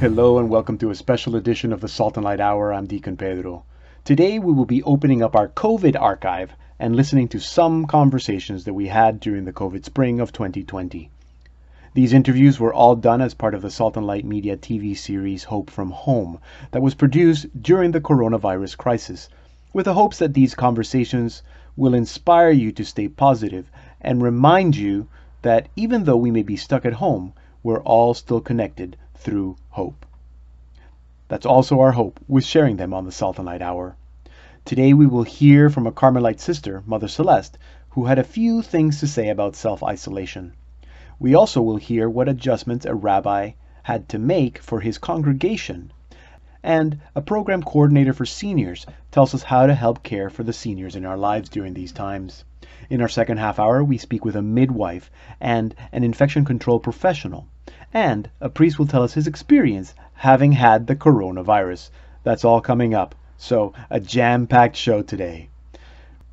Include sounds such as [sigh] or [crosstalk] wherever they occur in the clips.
Hello and welcome to a special edition of the Salt and Light Hour. I'm Deacon Pedro. Today we will be opening up our COVID archive and listening to some conversations that we had during the COVID spring of 2020. These interviews were all done as part of the Salt and Light Media TV series Hope from Home that was produced during the coronavirus crisis, with the hopes that these conversations will inspire you to stay positive and remind you that even though we may be stuck at home, we're all still connected through hope. That's also our hope with sharing them on the Salt and Light Hour. Today we will hear from a Carmelite sister, Mother Celeste, who had a few things to say about self isolation. We also will hear what adjustments a rabbi had to make for his congregation. And a program coordinator for seniors tells us how to help care for the seniors in our lives during these times. In our second half hour, we speak with a midwife and an infection control professional and a priest will tell us his experience having had the coronavirus. That's all coming up. So, a jam packed show today.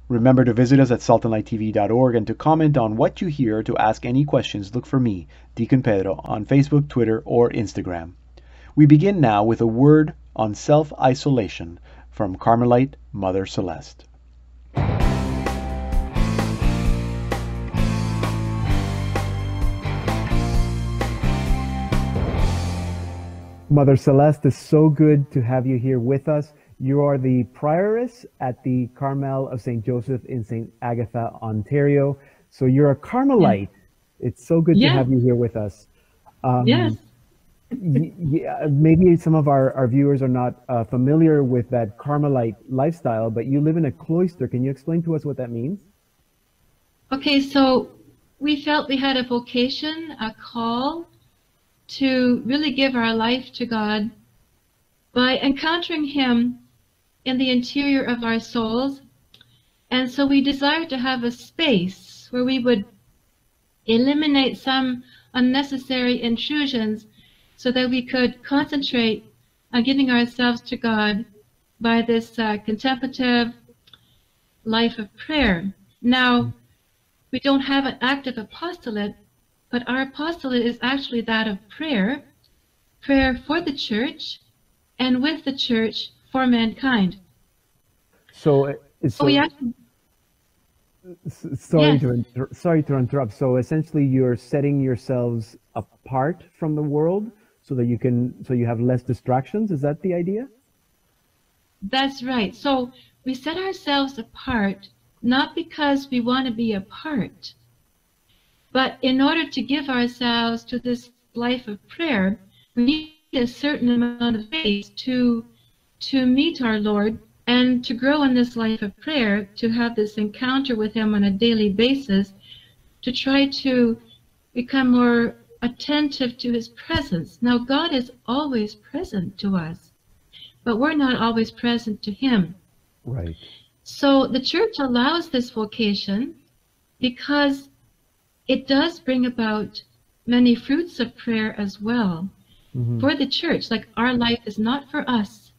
Remember to visit us at saltandlighttv.org and to comment on what you hear. To ask any questions, look for me, Deacon Pedro, on Facebook, Twitter, or Instagram. We begin now with a word on self isolation from Carmelite Mother Celeste. Mother Celeste, it's so good to have you here with us. You are the prioress at the Carmel of St. Joseph in St. Agatha, Ontario. So you're a Carmelite. It's so good to have you here with us. Um, yes. yeah, maybe some of our, our viewers are not uh, familiar with that Carmelite lifestyle, but you live in a cloister. Can you explain to us what that means? Okay, so we felt we had a vocation, a call to really give our life to God by encountering Him in the interior of our souls. And so we desire to have a space where we would eliminate some unnecessary intrusions so that we could concentrate on giving ourselves to God by this uh, contemplative life of prayer. Now, we don't have an active apostolate, but our apostolate is actually that of prayer, prayer for the church and with the church for mankind. So, uh, so oh, yeah. sorry yes. to inter- sorry to interrupt. So essentially, you're setting yourselves apart from the world so that you can so you have less distractions. Is that the idea? That's right. So we set ourselves apart not because we want to be apart, but in order to give ourselves to this life of prayer, we need a certain amount of space to to meet our Lord and to grow in this life of prayer, to have this encounter with Him on a daily basis, to try to become more attentive to His presence. Now, God is always present to us, but we're not always present to Him. Right. So the church allows this vocation because it does bring about many fruits of prayer as well mm-hmm. for the church. Like our life is not for us.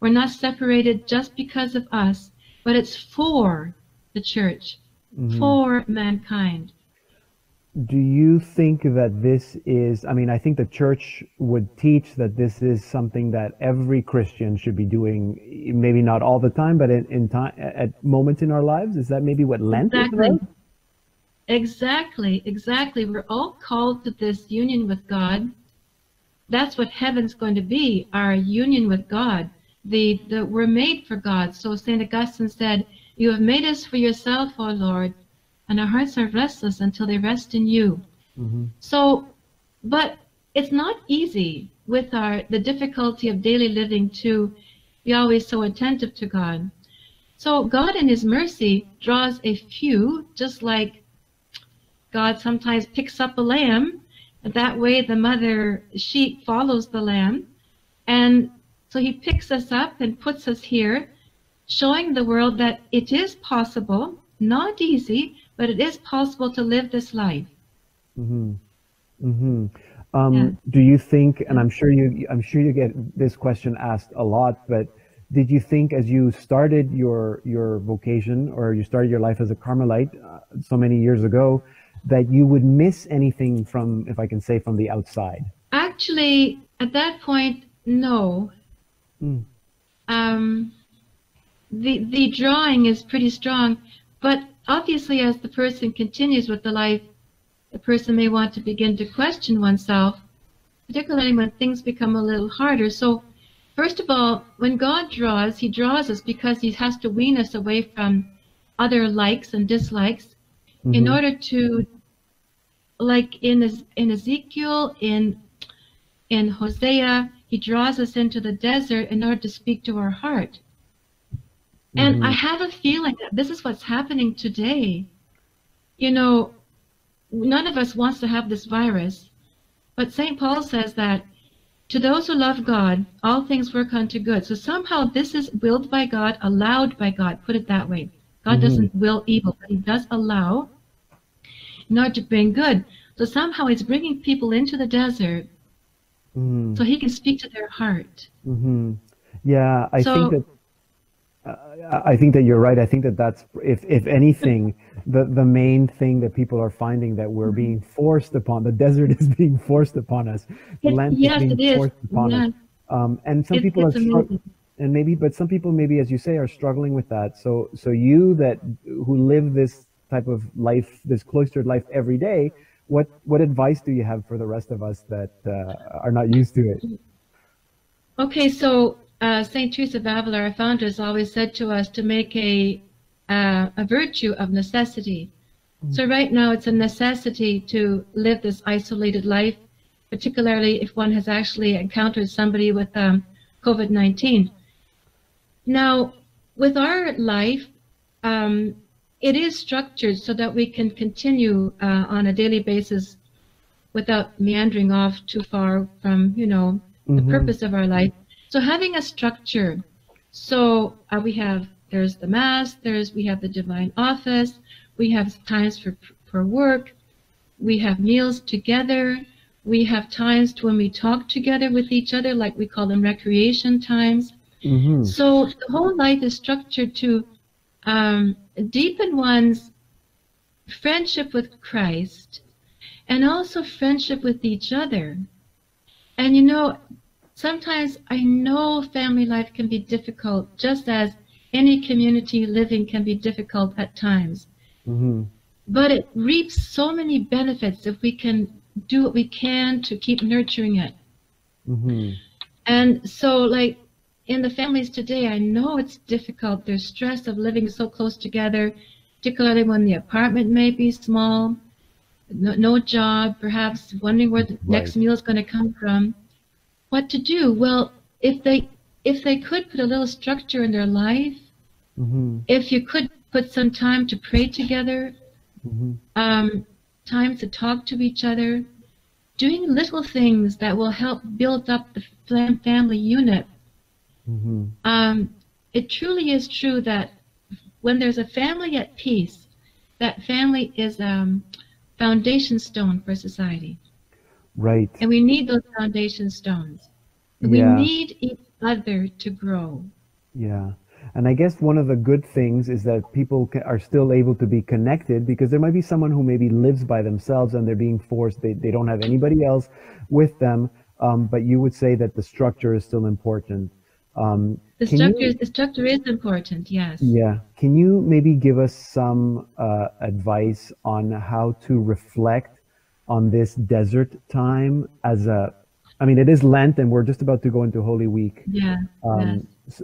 We're not separated just because of us, but it's for the church, mm-hmm. for mankind. Do you think that this is, I mean, I think the church would teach that this is something that every Christian should be doing, maybe not all the time, but in, in time, at moments in our lives? Is that maybe what Lent exactly. is about? Exactly, exactly. We're all called to this union with God. That's what heaven's going to be, our union with God. The, the we're made for God. So St. Augustine said, You have made us for yourself, O Lord, and our hearts are restless until they rest in you. Mm-hmm. So, but it's not easy with our the difficulty of daily living to be always so attentive to God. So God in his mercy draws a few, just like God sometimes picks up a lamb. And that way, the mother sheep follows the lamb. And so he picks us up and puts us here, showing the world that it is possible, not easy, but it is possible to live this life. Mm-hmm. Mm-hmm. Um, yeah. Do you think, and I'm sure you, I'm sure you get this question asked a lot, but did you think as you started your your vocation or you started your life as a Carmelite uh, so many years ago, that you would miss anything from, if I can say, from the outside? Actually, at that point, no. Mm. Um, the the drawing is pretty strong, but obviously, as the person continues with the life, the person may want to begin to question oneself, particularly when things become a little harder. So, first of all, when God draws, He draws us because He has to wean us away from other likes and dislikes Mhm. in order to like in in Ezekiel in in Hosea he draws us into the desert in order to speak to our heart and Mhm. I have a feeling that this is what's happening today you know none of us wants to have this virus but St Paul says that to those who love God all things work unto good so somehow this is willed by God allowed by God put it that way God Mhm. doesn't will evil but he does allow in order to bring good. So somehow he's bringing people into the desert Mhm. so he can speak to their heart. hmm Yeah, I So- think that uh, I think that you're right. I think that that's if if anything, [laughs] the the main thing that people are finding that we're being forced upon. The desert [laughs] is being forced upon us. It- Lent yes, is being it is. forced upon us. Um, and some It- people are it's strugg- amazing. And maybe, but some people maybe, as you say, are struggling with that. So so you that who live this type of life, this cloistered life every day. What what advice do you have for the rest of us that uh, are not used to it? Okay, so uh, St. Teresa of Avila, our founder, has always said to us to make a, uh, a virtue of necessity. So right now it's a necessity to live this isolated life, particularly if one has actually encountered somebody with um, COVID-19. Now, with our life, um, it is structured so that we can continue uh, on a daily basis without meandering off too far from, you know, the Mhm. purpose of our life. So having a structure. So uh, we have there's the mass, there's we have the divine office, we have times for for work, we have meals together, we have times when we talk together with each other, like we call them recreation times. Mhm. So the whole life is structured to um, deepen one's friendship with Christ and also friendship with each other. And you know, sometimes I know family life can be difficult, just as any community living can be difficult at times. Mhm. But it reaps so many benefits if we can do what we can to keep nurturing it. Mhm. And so, like in the families today, I know it's difficult. There's stress of living so close together, particularly when the apartment may be small, no, no job, perhaps wondering where the next meal is going to come from. What to do? Well, if they if they could put a little structure in their life, Mhm. if you could put some time to pray together, Mhm. um, time to talk to each other, doing little things that will help build up the family unit. Mhm. Um, it truly is true that when there's a family at peace, that family is um, foundation stone for society, Right. and we need those foundation stones. Yeah. We need each other to grow. Yeah. And I guess one of the good things is that people are still able to be connected because there might be someone who maybe lives by themselves and they're being forced, they, they don't have anybody else with them. Um, but you would say that the structure is still important. Um, The can you- structure, the structure is important. Yes. yeah. Can you maybe give us some uh, advice on how to reflect on this desert time as a, I mean, it is Lent and we're just about to go into Holy Week. Yeah. Um, s-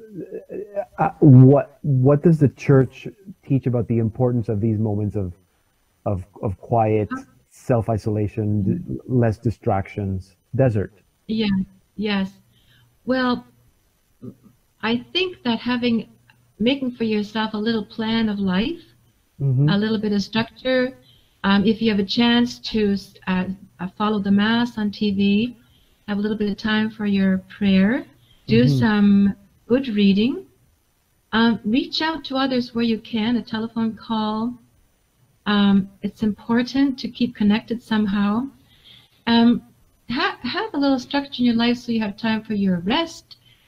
uh, what what does the church teach about the importance of these moments of of of quiet, self isolation, less distractions, desert? Yeah, yes. Well, I think that having, making for yourself a little plan of life, hmm a little bit of structure, um, if you have a chance to uh, uh, follow the Mass on TV, have a little bit of time for your prayer, do Mhm. some good reading, um, reach out to others where you can, a telephone call. Um, it's important to keep connected somehow. Um, ha- have a little structure in your life so you have time for your rest,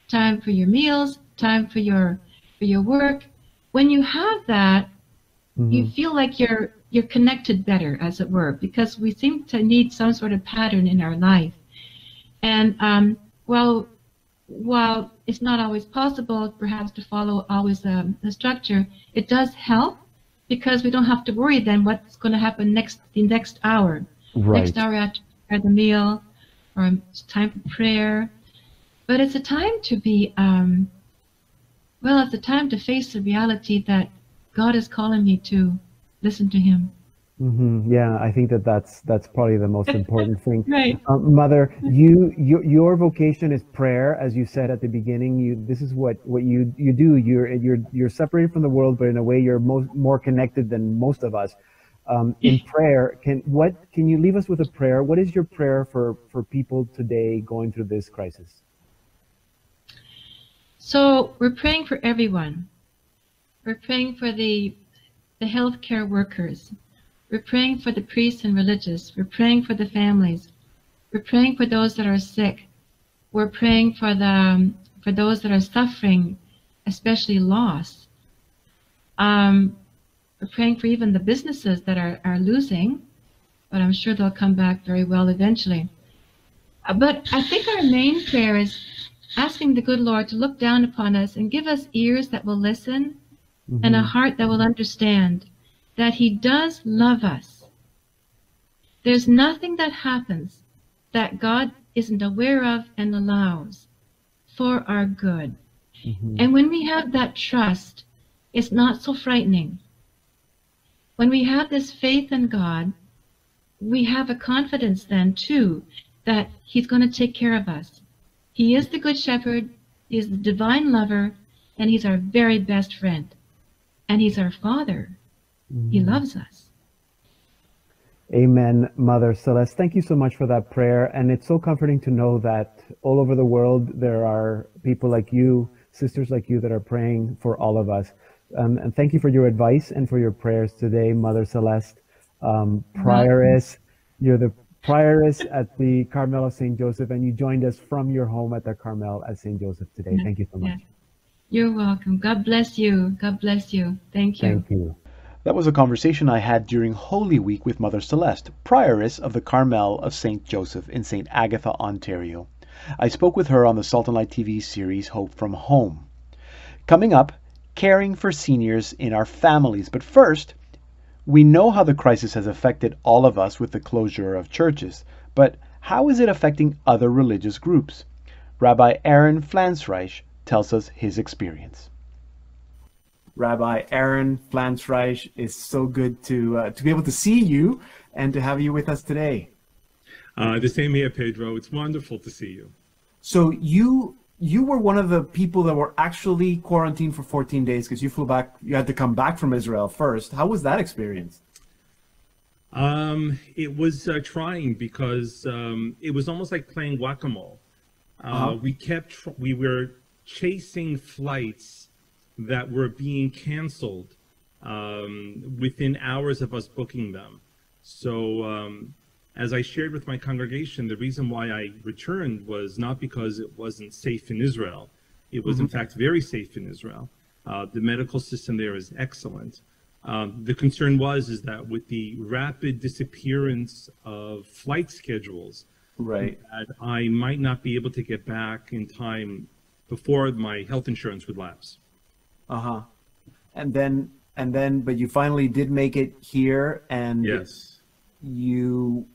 time for your meals, time for your for your work. When you have that, you hmm feel like you're you're connected better, as it were, because we seem to need some sort of pattern in our life. And um, well, while it's not always possible, perhaps to follow always um, the structure, it does help because we don't have to worry then what's going to happen next the next hour. Right. Next hour after the meal, or it's time for prayer. But it's a time to be, um, well, it's a time to face the reality that God is calling me to listen to Him. Mm-hmm. Yeah, I think that that's that's probably the most important [laughs] thing. right. Um, Mother, you, you your vocation is prayer, as you said at the beginning. You this is what what you you do. You're you're you're separated from the world, but in a way you're most more connected than most of us. Um, in [laughs] prayer, can what can you leave us with a prayer? What is your prayer for for people today going through this crisis? So we're praying for everyone. We're praying for the the healthcare workers. We're praying for the priests and religious. We're praying for the families. We're praying for those that are sick. We're praying for the um, for those that are suffering, especially loss. Um, we're praying for even the businesses that are, are losing, but I'm sure they'll come back very well eventually. Uh, but I think our main prayer is asking the good Lord to look down upon us and give us ears that will listen Mm-hmm. and a heart that will understand that He does love us. There's nothing that happens that God isn't aware of and allows for our good. Mm-hmm. And when we have that trust, it's not so frightening. When we have this faith in God, we have a confidence then too that He's going to take care of us. He is the Good Shepherd, He is the divine lover, and He's our very best friend. And He's our Father. He Mm-hmm. loves us. Amen, Mother Celeste. Thank you so much for that prayer. And it's so comforting to know that all over the world there are people like you, sisters like you, that are praying for all of us. Um, and thank you for your advice and for your prayers today, Mother Celeste, um, prioress. You're the prioress at the Carmel of St. Joseph, and you joined us from your home at the Carmel at St. Joseph today. Mm-hmm. Thank you so Yeah. much. You're welcome. God bless you. God bless you. Thank you. Thank you. That was a conversation I had during Holy Week with Mother Celeste, prioress of the Carmel of St. Joseph in St. Agatha, Ontario. I spoke with her on the Salt and Light TV series Hope from Home. Coming up, caring for seniors in our families. But first, we know how the crisis has affected all of us with the closure of churches, but how is it affecting other religious groups? Rabbi Aaron Flanzraich tells us his experience. Rabbi Aaron Flanzraich. It's so good to uh, to be able to see you and to have you with us today. Uh, the same here, Pedro. It's wonderful to see you. So you you were one of the people that were actually quarantined for 14 days because you flew back. You had to come back from Israel first. How was that experience? Um, it was uh, trying because um, it was almost like playing whack-a-mole. Uh, Uh-huh. We kept tr- we were chasing flights that were being canceled um, within hours of us booking them. So, um, as I shared with my congregation, the reason why I returned was not because it wasn't safe in Israel. It was, in fact, very safe in Israel. Uh, the medical system there is excellent. Um, the concern was is that with the rapid disappearance of flight schedules, Right. that I might not be able to get back in time before my health insurance would lapse. Uh huh. And then and then, but you finally did make it here, and Yes. you.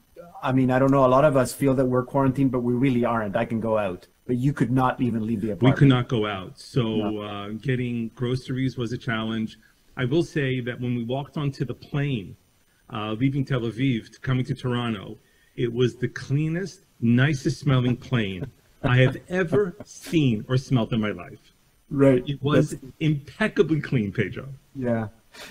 I mean, I don't know. A lot of us feel that we're quarantined, but we really aren't. I can go out, but you could not even leave the apartment. We could not go out. So No. uh, getting groceries was a challenge. I will say that when we walked onto the plane, uh, leaving Tel Aviv, to coming to Toronto, it was the cleanest, nicest smelling plane I have ever seen or smelt in my life. Right. It was That's- impeccably clean, Pedro. Yeah.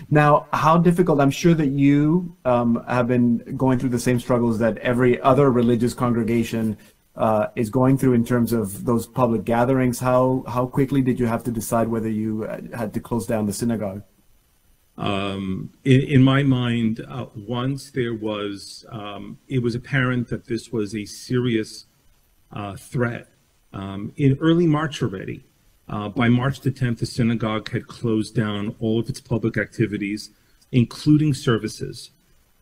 Now, how difficult? I'm sure that you um, have been going through the same struggles that every other religious congregation uh, is going through in terms of those public gatherings. How how quickly did you have to decide whether you uh, had to close down the synagogue? Um, in, in my mind, uh, once there was, um, it was apparent that this was a serious uh, threat. Um, in early March already, uh, by March the 10th, the synagogue had closed down all of its public activities, including services.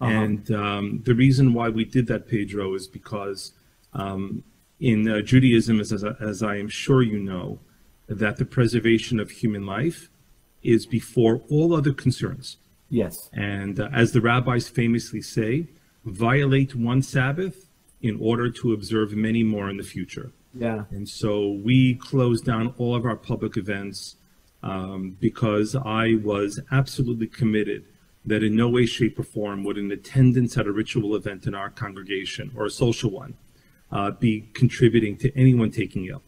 And um, the reason why we did that, Pedro, is because um, in uh, Judaism, as, as, as I am sure you know, that the preservation of human life is before all other concerns. Yes. And uh, as the rabbis famously say, violate one Sabbath in order to observe many more in the future. Yeah. And so we closed down all of our public events um, because I was absolutely committed that in no way, shape, or form would an attendance at a ritual event in our congregation or a social one uh, be contributing to anyone taking ill.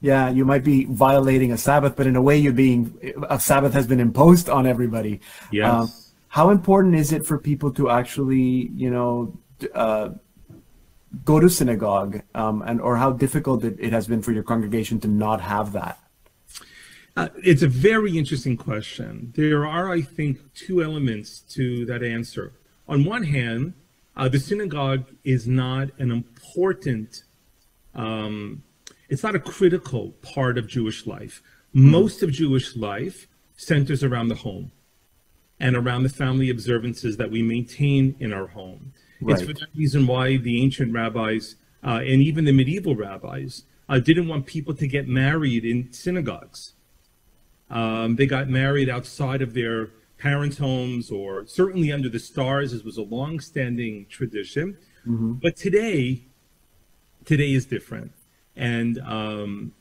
Yeah, you might be violating a Sabbath, but in a way, you're being a Sabbath has been imposed on everybody. Yes. Um, how important is it for people to actually, you know, uh, go to synagogue, um, and or how difficult it, it has been for your congregation to not have that? Uh, it's a very interesting question. There are, I think, two elements to that answer. On one hand, uh, the synagogue is not an important, um, it's not a critical part of Jewish life. Most of Jewish life centers around the home and around the family observances that we maintain in our home. It's for that reason why the ancient rabbis uh, and even the medieval rabbis uh, didn't want people to get married in synagogues. Um, they got married outside of their parents' homes or certainly under the stars, as was a long-standing tradition. But today, today is different, and um,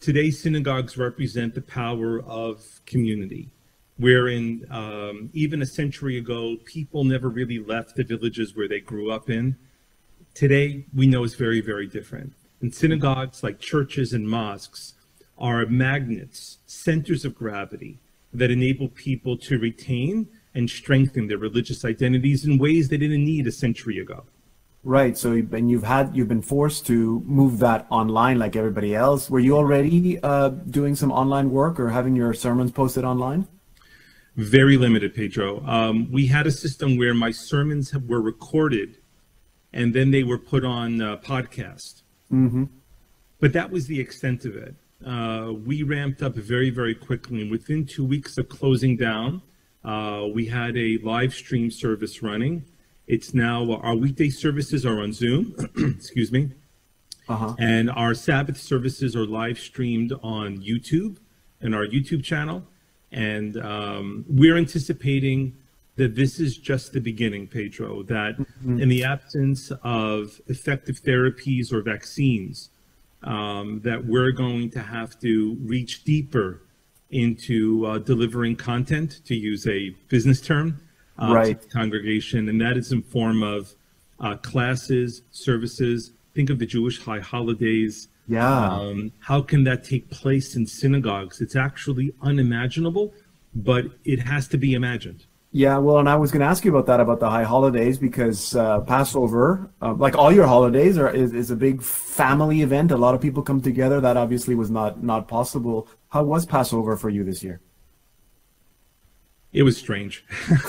today synagogues represent the power of community. Wherein um, even a century ago, people never really left the villages where they grew up in. Today, we know it's very, very different. And synagogues, like churches and mosques, are magnets, centers of gravity that enable people to retain and strengthen their religious identities in ways they didn't need a century ago. Right. So, and you've had you've been forced to move that online like everybody else. Were you already uh, doing some online work or having your sermons posted online? Very limited, Pedro. Um, we had a system where my sermons have- were recorded and then they were put on uh, podcast. But that was the extent of it. Uh, we ramped up very, very quickly. And within two weeks of closing down, uh, we had a live stream service running. It's now, our weekday services are on Zoom, [clears throat] excuse me. Uh-huh. And our Sabbath services are live streamed on YouTube and our YouTube channel. And um, we're anticipating that this is just the beginning, Pedro, that in the absence of effective therapies or vaccines, um, that we're going to have to reach deeper into uh, delivering content, to use a business term, uh, Right. to the congregation. And that is in form of uh, classes, services. Think of the Jewish high holidays. Yeah. Um, how can that take place in synagogues? It's actually unimaginable, but it has to be imagined. Yeah, well, and I was going to ask you about that about the high holidays because uh, Passover, uh, like all your holidays, are is, is a big family event. A lot of people come together. That obviously was not not possible. How was Passover for you this year? It was strange.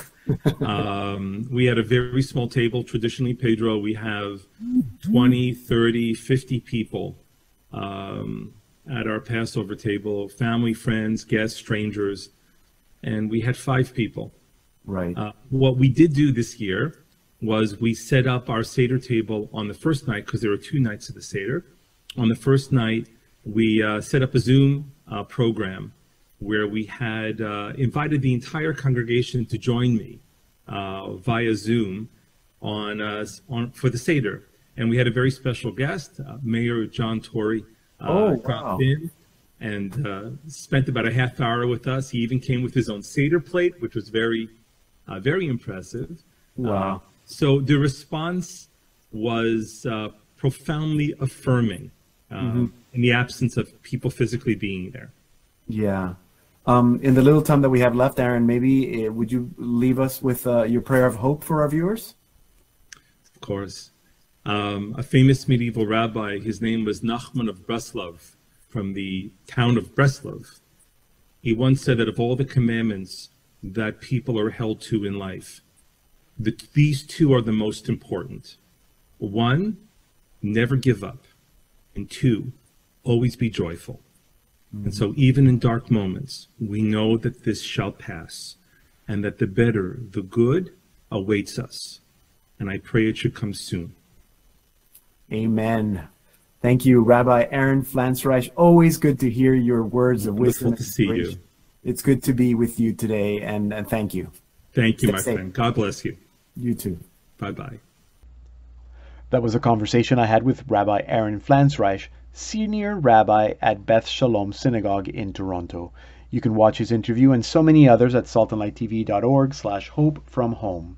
[laughs] um, we had a very small table. Traditionally, Pedro, we have 20, 30, 50 people um, at our Passover table family, friends, guests, strangers. And we had five people. Right. Uh, what we did do this year was we set up our Seder table on the first night because there were two nights of the Seder. On the first night, we uh, set up a Zoom uh, program where we had uh, invited the entire congregation to join me uh, via Zoom on, uh, on for the Seder. And we had a very special guest, uh, Mayor John Tory, uh, Oh, dropped wow. in and uh, spent about a half hour with us. He even came with his own Seder plate, which was very, uh, very impressive. Wow. So the response was uh, profoundly affirming um, in the absence of people physically being there. Yeah. Um, in the little time that we have left, Aaron, maybe uh, would you leave us with uh, your prayer of hope for our viewers? Of course. Um, a famous medieval rabbi, his name was Nachman of Breslov, from the town of Breslov. He once said that of all the commandments that people are held to in life, the, these two are the most important. One, never give up. And two, always be joyful. And so, even in dark moments, we know that this shall pass and that the better, the good, awaits us. And I pray it should come soon. Amen. Thank you, Rabbi Aaron Flanzraich. Always good to hear your words of wisdom. Wonderful to see you. It's good to be with you today, and, and thank you. Thank you, Stay my safe. friend. God bless you. You too. Bye bye. That was a conversation I had with Rabbi Aaron Flanzraich, senior rabbi at Beth Sholom Synagogue in Toronto. You can watch his interview and so many others at saltandlighttv.org slash hope from home.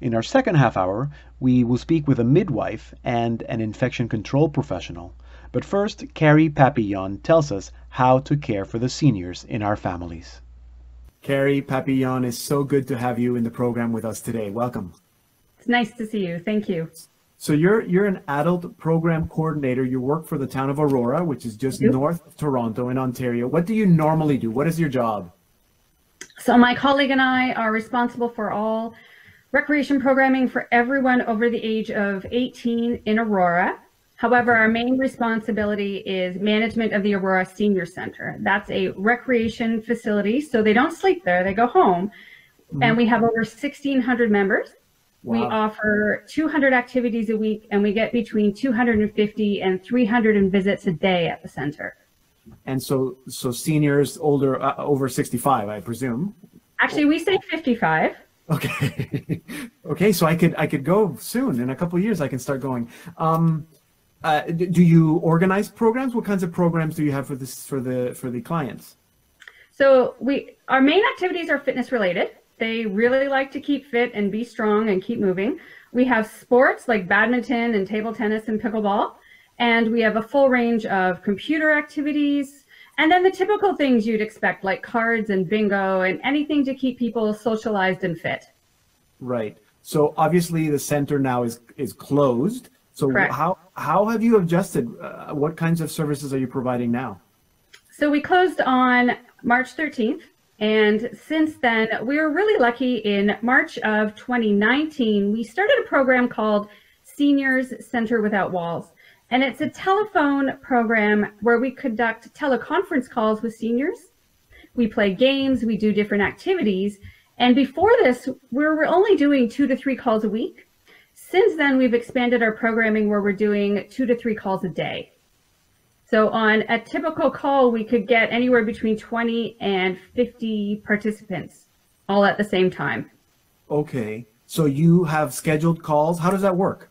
In our second half hour, we will speak with a midwife and an infection control professional. But first, Carrie Papillon tells us how to care for the seniors in our families. Carrie Papillon, it's so good to have you in the program with us today. Welcome. It's nice to see you. Thank you. So you're you're an adult program coordinator. You work for the town of Aurora, which is just Yep. north of Toronto in Ontario. What do you normally do? What is your job? So, my colleague and I are responsible for all recreation programming for everyone over the age of 18 in Aurora. However, our main responsibility is management of the Aurora Senior Center. That's a recreation facility, so they don't sleep there, they go home. And we have over 1,600 members. We offer 200 activities a week, and we get between 250 and 300 visits a day at the center. And so so seniors older uh, over 65, I presume. Actually, we say 55. Okay. okay, so I could I could go soon. In a couple years I can start going. Um uh, do you organize programs? What kinds of programs do you have for this for the for the clients? So we our main activities are fitness related. They really like to keep fit and be strong and keep moving. We have sports like badminton and table tennis and pickleball, and we have a full range of computer activities and then the typical things you'd expect like cards and bingo and anything to keep people socialized and fit. Right. So obviously the center now is is closed. So Correct. how how have you adjusted? Uh, what kinds of services are you providing now? So we closed on March 13th. And since then, we were really lucky in March of 2019, we started a program called Seniors Center Without Walls. And it's a telephone program where we conduct teleconference calls with seniors. We play games, we do different activities. And before this, we were only doing two to three calls a week. Since then, we've expanded our programming where we're doing two to three calls a day. So on a typical call, we could get anywhere between 20 and 50 participants all at the same time. Okay. So you have scheduled calls. How does that work?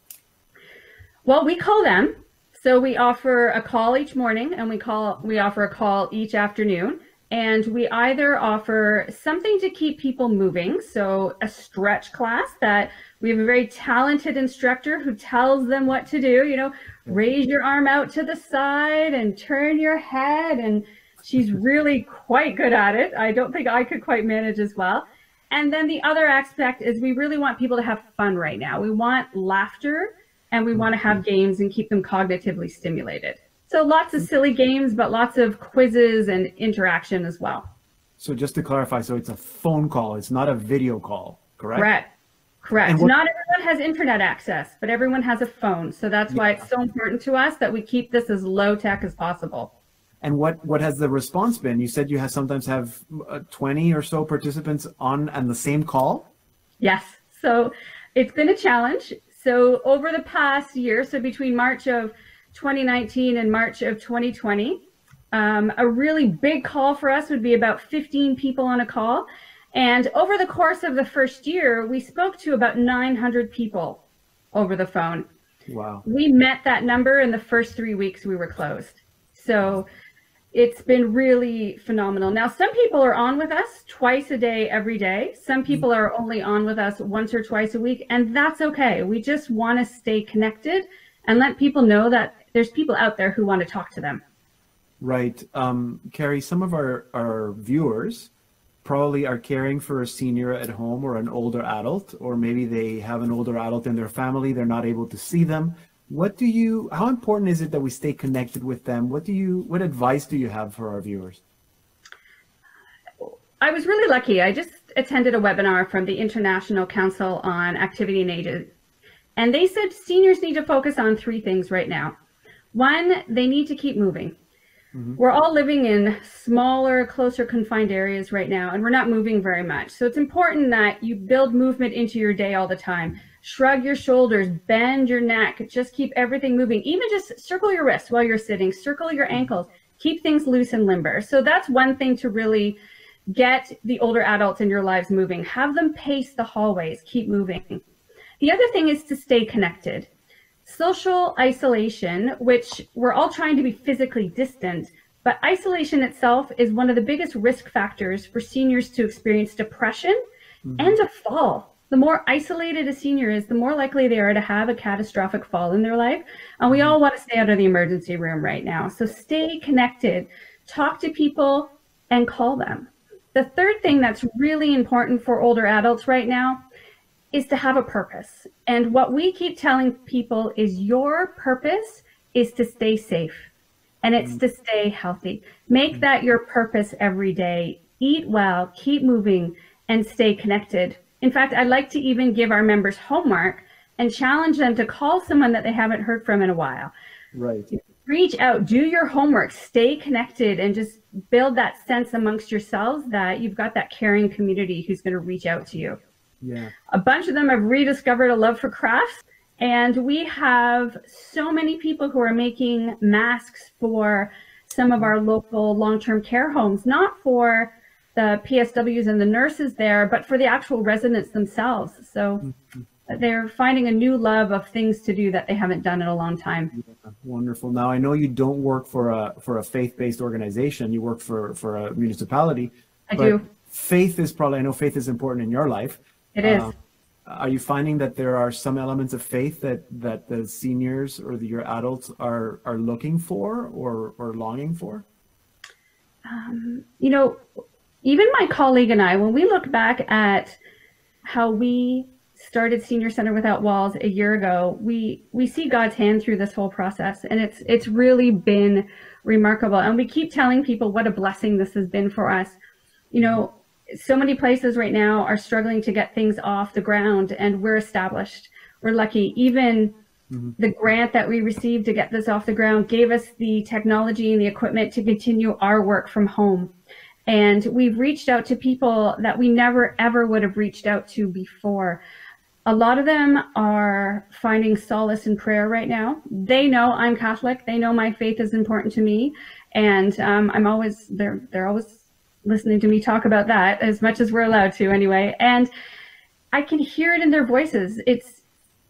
Well, we call them. So we offer a call each morning and we call we offer a call each afternoon. And we either offer something to keep people moving, so a stretch class that we have a very talented instructor who tells them what to do, you know, raise your arm out to the side and turn your head. And she's [laughs] really quite good at it. I don't think I could quite manage as well. And then the other aspect is we really want people to have fun right now. We want laughter and we want to have games and keep them cognitively stimulated. So lots of silly games, but lots of quizzes and interaction as well. So just to clarify, so it's a phone call. It's not a video call, correct? Correct. Correct. Not everyone has internet access, but everyone has a phone. So that's why it's so important to us that we keep this as low tech as possible. And what what has the response been? You said you have sometimes have uh, 20 or so participants on and the same call. Yes. So it's been a challenge. So over the past year, so between March of 2019 and March of 2020, um, a really big call for us would be about 15 people on a call. And over the course of the first year, we spoke to about 900 people over the phone. Wow. We met that number in the first three weeks we were closed. So it's been really phenomenal. Now, some people are on with us twice a day, every day. Some people are only on with us once or twice a week, and that's okay. We just want to stay connected and let people know that there's people out there who want to talk to them. Right. Um, Carrie, some of our, our viewers probably are caring for a senior at home or an older adult, or maybe they have an older adult in their family. They're not able to see them. What do you, how important is it that we stay connected with them? What do you, what advice do you have for our viewers? I was really lucky. I just attended a webinar from the International Council on Activity and Ages, and they said seniors need to focus on three things right now. One, they need to keep moving. Mm-hmm. We're all living in smaller, closer confined areas right now, and we're not moving very much. So it's important that you build movement into your day all the time. Shrug your shoulders, bend your neck, just keep everything moving. Even just circle your wrists while you're sitting, circle your ankles, keep things loose and limber. So that's one thing to really get the older adults in your lives moving. Have them pace the hallways, keep moving. The other thing is to stay connected. Social isolation, which we're all trying to be physically distant, but isolation itself is one of the biggest risk factors for seniors to experience depression mm-hmm. and a fall. The more isolated a senior is, the more likely they are to have a catastrophic fall in their life. And we mm-hmm. all want to stay out of the emergency room right now. So stay connected, talk to people, and call them. The third thing that's really important for older adults right now is to have a purpose. And what we keep telling people is your purpose is to stay safe and it's mm. to stay healthy. Make mm. that your purpose every day. Eat well, keep moving, and stay connected. In fact, I like to even give our members homework and challenge them to call someone that they haven't heard from in a while. Right. Reach out, do your homework, stay connected, and just build that sense amongst yourselves that you've got that caring community who's going to reach out to you. Yeah. A bunch of them have rediscovered a love for crafts and we have so many people who are making masks for some of our local long-term care homes, not for the PSWs and the nurses there, but for the actual residents themselves. So mm-hmm. they're finding a new love of things to do that they haven't done in a long time. Yeah, wonderful. Now I know you don't work for a for a faith-based organization. You work for for a municipality. I do. Faith is probably I know faith is important in your life. It is. Um, are you finding that there are some elements of faith that that the seniors or the, your adults are are looking for or or longing for? Um, you know, even my colleague and I, when we look back at how we started Senior Center Without Walls a year ago, we we see God's hand through this whole process, and it's it's really been remarkable. And we keep telling people what a blessing this has been for us. You know, so many places right now are struggling to get things off the ground and we're established we're lucky even mm-hmm. the grant that we received to get this off the ground gave us the technology and the equipment to continue our work from home and we've reached out to people that we never ever would have reached out to before a lot of them are finding solace in prayer right now they know i'm catholic they know my faith is important to me and um, i'm always they're they're always listening to me talk about that as much as we're allowed to anyway. And I can hear it in their voices. It's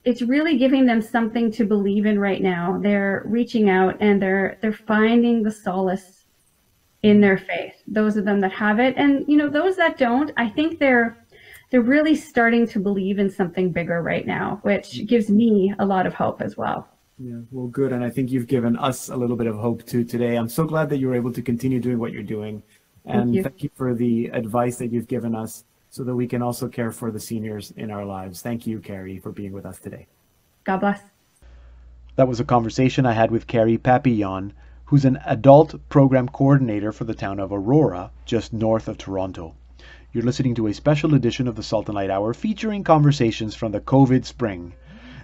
it's really giving them something to believe in right now. They're reaching out and they're they're finding the solace in their faith. Those of them that have it and you know those that don't, I think they're they're really starting to believe in something bigger right now, which mm. gives me a lot of hope as well. Yeah, well, good. And I think you've given us a little bit of hope too today. I'm so glad that you were able to continue doing what you're doing. And thank you. thank you for the advice that you've given us so that we can also care for the seniors in our lives. Thank you, Carrie, for being with us today. God bless. That was a conversation I had with Carrie Papillon, who's an adult program coordinator for the town of Aurora, just north of Toronto. You're listening to a special edition of the Salt and Light Hour featuring conversations from the COVID spring.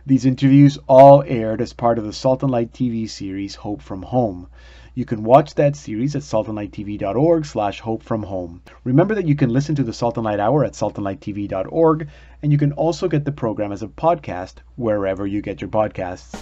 These interviews all aired as part of the Salt and Light TV series Hope from Home. You can watch that series at saltandlighttv.org slash hope from home. Remember that you can listen to the Salt and Light Hour at saltandlighttv.org, and you can also get the program as a podcast wherever you get your podcasts.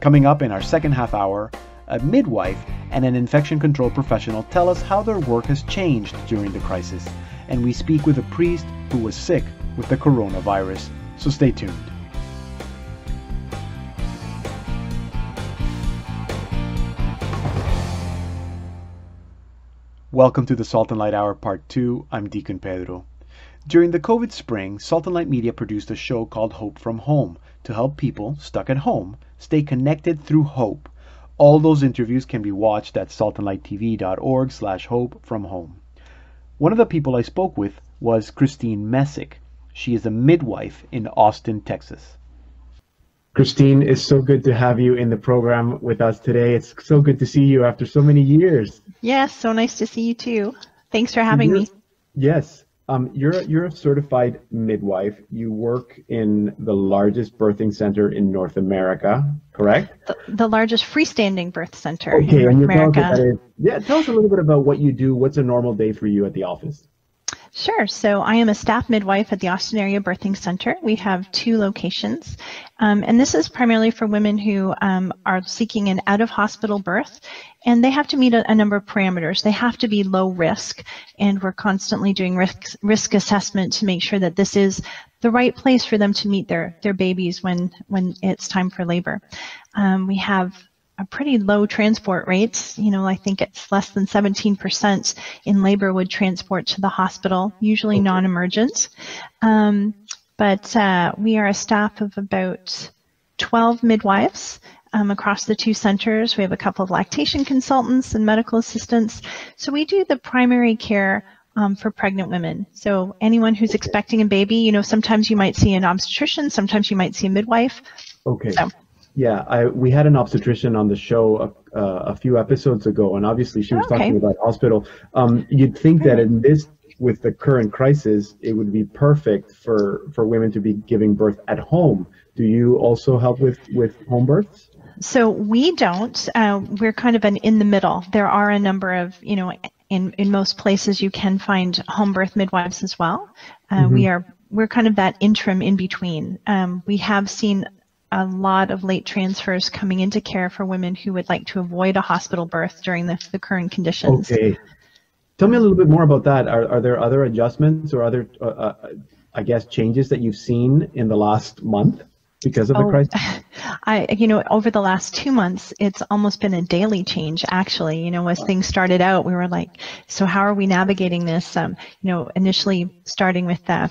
Coming up in our second half hour, a midwife and an infection control professional tell us how their work has changed during the crisis and we speak with a priest who was sick with the coronavirus. So stay tuned. Welcome to the Salt and Light Hour Part 2. I'm Deacon Pedro. During the COVID spring, Salt and Light Media produced a show called Hope from Home to help people stuck at home stay connected through hope. All those interviews can be watched at saltandlighttv.org slash hope from home. One of the people I spoke with was Christine Messick. She is a midwife in Austin, Texas. Christine, it's so good to have you in the program with us today. It's so good to see you after so many years. Yes, so nice to see you too. Thanks for having me. Yes. Um, you're you're a certified midwife. You work in the largest birthing center in North America, correct? The, the largest freestanding birth center Okay, in and North you're telling us America. what. Yeah, tell us a little bit about what you do. What's a normal day for you at the office? Sure. So I am a staff midwife at the Austin Area Birthing Center. We have two locations, um, and this is primarily for women who um, are seeking an out of hospital birth, and they have to meet a, a number of parameters. They have to be low risk, and we're constantly doing risk risk assessment to make sure that this is the right place for them to meet their their babies when when it's time for labor. Um, we have pretty low transport rates. You know, I think it's less than 17% in labor would transport to the hospital, usually non-emergent. Um, but uh, we are a staff of about 12 midwives um, across the two centers. We have a couple of lactation consultants and medical assistants. So we do the primary care um, for pregnant women. So anyone who's expecting a baby, you know, sometimes you might see an obstetrician, sometimes you might see a midwife. Okay. So- Yeah, I, we had an obstetrician on the show a, uh, a few episodes ago, and obviously she was Okay. talking about hospital. Um, you'd think that in this, with the current crisis, it would be perfect for, for women to be giving birth at home. Do you also help with, with home births? So we don't. Uh, we're kind of an in the middle. There are a number of, you know, in in most places you can find home birth midwives as well. Uh, We are we're kind of that interim in between. Um, we have seen a lot of late transfers coming into care for women who would like to avoid a hospital birth during the, the current conditions. Okay. Tell me a little bit more about that. Are, are there other adjustments or other, uh, uh, I guess, changes that you've seen in the last month because of the Oh, crisis? [laughs] I, you know, over the last two months, it's almost been a daily change, actually. You know, as things started out, we were like, so how are we navigating this? Um, you know, initially starting with uh,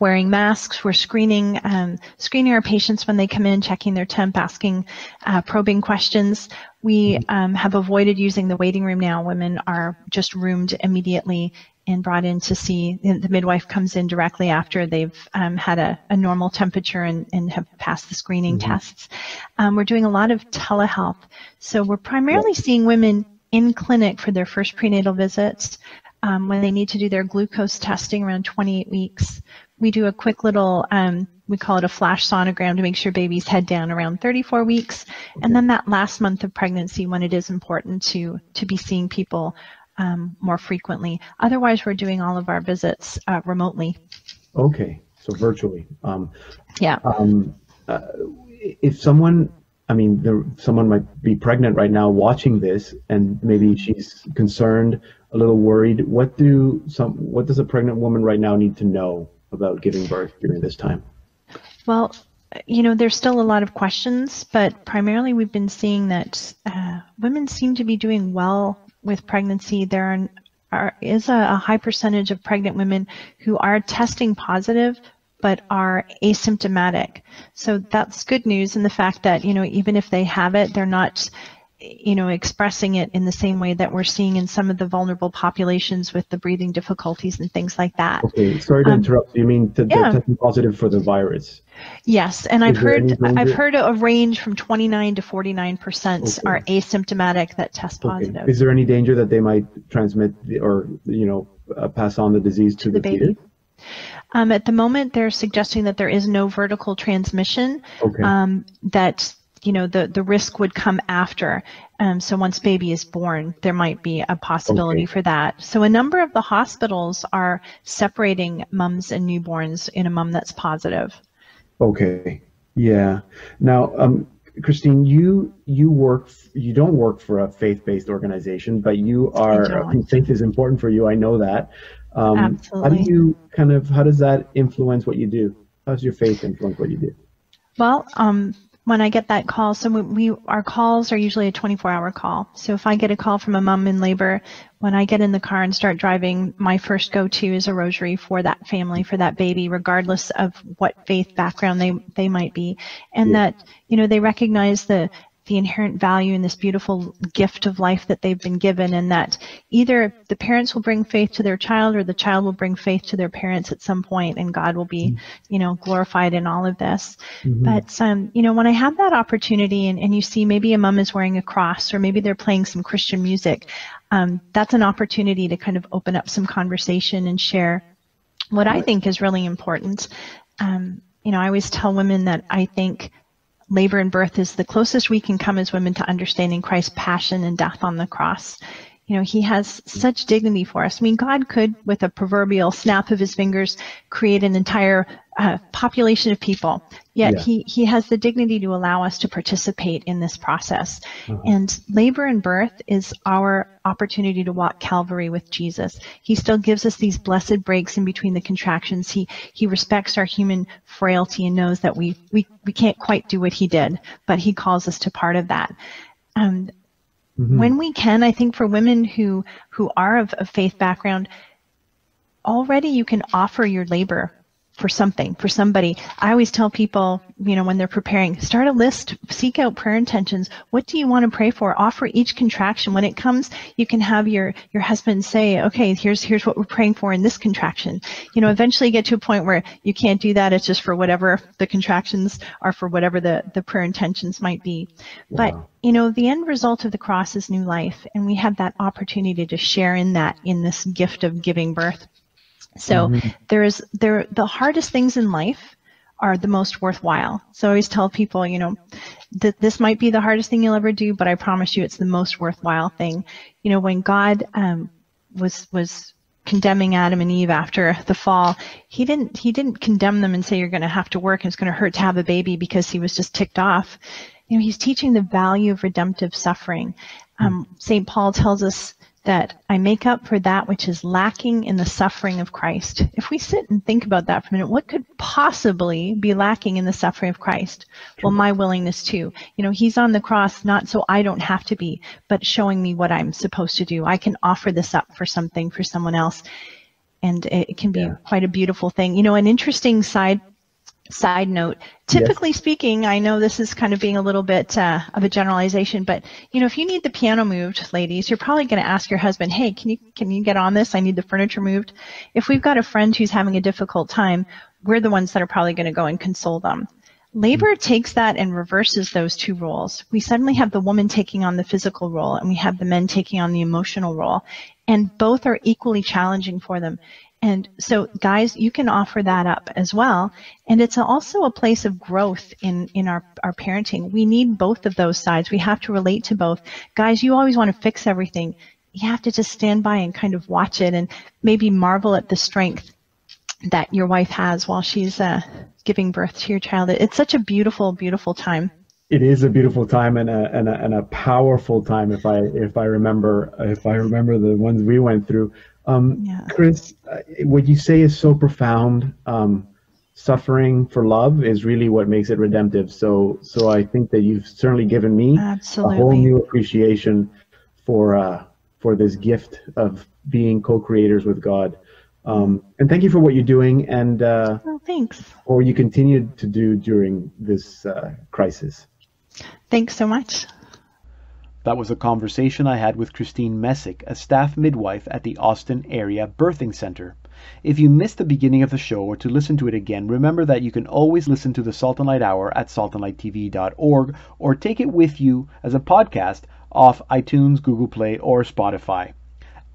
wearing masks, we're screening, um, screening our patients when they come in, checking their temp, asking uh, probing questions. We um, have avoided using the waiting room now. Women are just roomed immediately and brought in to see the midwife comes in directly after they've um, had a, a normal temperature and, and have passed the screening tests. Um, we're doing a lot of telehealth. So we're primarily seeing women in clinic for their first prenatal visits. Um, when they need to do their glucose testing around 28 weeks, we do a quick little, um, we call it a flash sonogram to make sure baby's head down around 34 weeks. And then that last month of pregnancy when it is important to, to be seeing people um, more frequently. Otherwise, we're doing all of our visits uh, remotely. Okay, so virtually. Um, Yeah. um, uh, if someone, I mean, there, someone might be pregnant right now watching this, and maybe she's concerned, a little worried. What do some? What does a pregnant woman right now need to know about giving birth during this time? Well, you know, there's still a lot of questions, but primarily we've been seeing that uh, women seem to be doing well with pregnancy. There are, are is a, a high percentage of pregnant women who are testing positive but are asymptomatic. So that's good news in the fact that, you know, even if they have it, they're not you know, expressing it in the same way that we're seeing in some of the vulnerable populations with the breathing difficulties and things like that. Okay, sorry to Um, interrupt. You mean that they're yeah. testing positive for the virus? Yes, and I've Is any heard I've heard a range from 29 to 49 percent Okay. are asymptomatic that test Okay. positive. Is there any danger that they might transmit the, or you know uh, pass on the disease to, the the, baby. Um, at the moment, they're suggesting that there is no vertical transmission. Okay. Um, that you know the the risk would come after. Um, so once baby is born, there might be a possibility Okay. for that. So a number of the hospitals are separating mums and newborns in a mum that's positive. Okay. Yeah. Now, um, Christine, you you work you don't work for a faith-based organization, but you are faith is important for you. I know that. Um, How do you kind of how does that influence what you do? How does your faith influence what you do? Well, um, when I get that call, so we, we our calls are usually a 24-hour call. So if I get a call from a mom in labor, when I get in the car and start driving, my first go-to is a rosary for that family, for that baby, regardless of what faith background they they might be, and Yeah. that you know they recognize the the inherent value in this beautiful gift of life that they've been given, and that either the parents will bring faith to their child or the child will bring faith to their parents at some point, and God will be, you know, glorified in all of this. But um, you know, when I have that opportunity, and, and you see maybe a mom is wearing a cross, or maybe they're playing some Christian music, um, that's an opportunity to kind of open up some conversation and share what I think is really important, um, you know, I always tell women that I think labor and birth is the closest we can come as women to understanding Christ's passion and death on the cross. You know, he has such dignity for us. I mean, God could, with a proverbial snap of his fingers, create an entire uh, population of people. Yet yeah. he, he has the dignity to allow us to participate in this process. Uh-huh. And labor and birth is our opportunity to walk Calvary with Jesus. He still gives us these blessed breaks in between the contractions. He, he respects our human frailty and knows that we, we, we can't quite do what he did, but he calls us to part of that. Um, Mm-hmm. When we can, I think for women who who are of, a faith background, already you can offer your labor for something, for somebody. I always tell people, you know, when they're preparing, start a list, seek out prayer intentions. What do you want to pray for? Offer each contraction. When it comes, you can have your, your husband say, okay, here's, here's what we're praying for in this contraction. You know, eventually get to a point where you can't do that. It's just for whatever the contractions are for whatever the, the prayer intentions might be. Wow. But, you know, the end result of the cross is new life. And we have that opportunity to share in that, in this gift of giving birth. So mm-hmm. there's there the hardest things in life are the most worthwhile. So I always tell people, you know, that this might be the hardest thing you'll ever do, but I promise you it's the most worthwhile thing. You know, when God um, was was condemning Adam and Eve after the fall, he didn't he didn't condemn them and say you're going to have to work and it's going to hurt to have a baby because he was just ticked off. You know, he's teaching the value of redemptive suffering. Um, St. Paul tells us that I make up for that which is lacking in the suffering of Christ. If we sit and think about that for a minute, what could possibly be lacking in the suffering of Christ? Well, my willingness to. You know, he's on the cross not so I don't have to be, but showing me what I'm supposed to do. I can offer this up for something for someone else. And it can be yeah. quite a beautiful thing. You know, an interesting side side note typically yes. speaking i know this is kind of being a little bit uh, of a generalization but you know if you need the piano moved ladies you're probably going to ask your husband hey can you can you get on this? I need the furniture moved. If we've got a friend who's having a difficult time we're the ones that are probably going to go and console them. Labor mm-hmm. takes that and reverses those two roles. We suddenly have the woman taking on the physical role and we have the men taking on the emotional role and both are equally challenging for them and so, guys, you can offer that up as well. And it's also a place of growth in, in our, our parenting. We need both of those sides. We have to relate to both. Guys, you always want to fix everything. You have to just stand by and kind of watch it and maybe marvel at the strength that your wife has while she's uh, giving birth to your child. It's such a beautiful, beautiful time. It is a beautiful time and a, and a, and a powerful time if I if I remember if I remember the ones we went through. Um, yeah. Chris, uh, what you say is so profound. Um, suffering for love is really what makes it redemptive. So, so I think that you've certainly given me Absolutely. a whole new appreciation for uh, for this gift of being co-creators with God. Um, and thank you for what you're doing and uh, oh, thanks. Or you continue to do during this uh, crisis. Thanks so much. That was a conversation I had with Christine Messick, a staff midwife at the Austin Area Birthing Center. If you missed the beginning of the show or to listen to it again, remember that you can always listen to the Salt and Light Hour at saltandlighttv.org or take it with you as a podcast off iTunes, Google Play, or Spotify.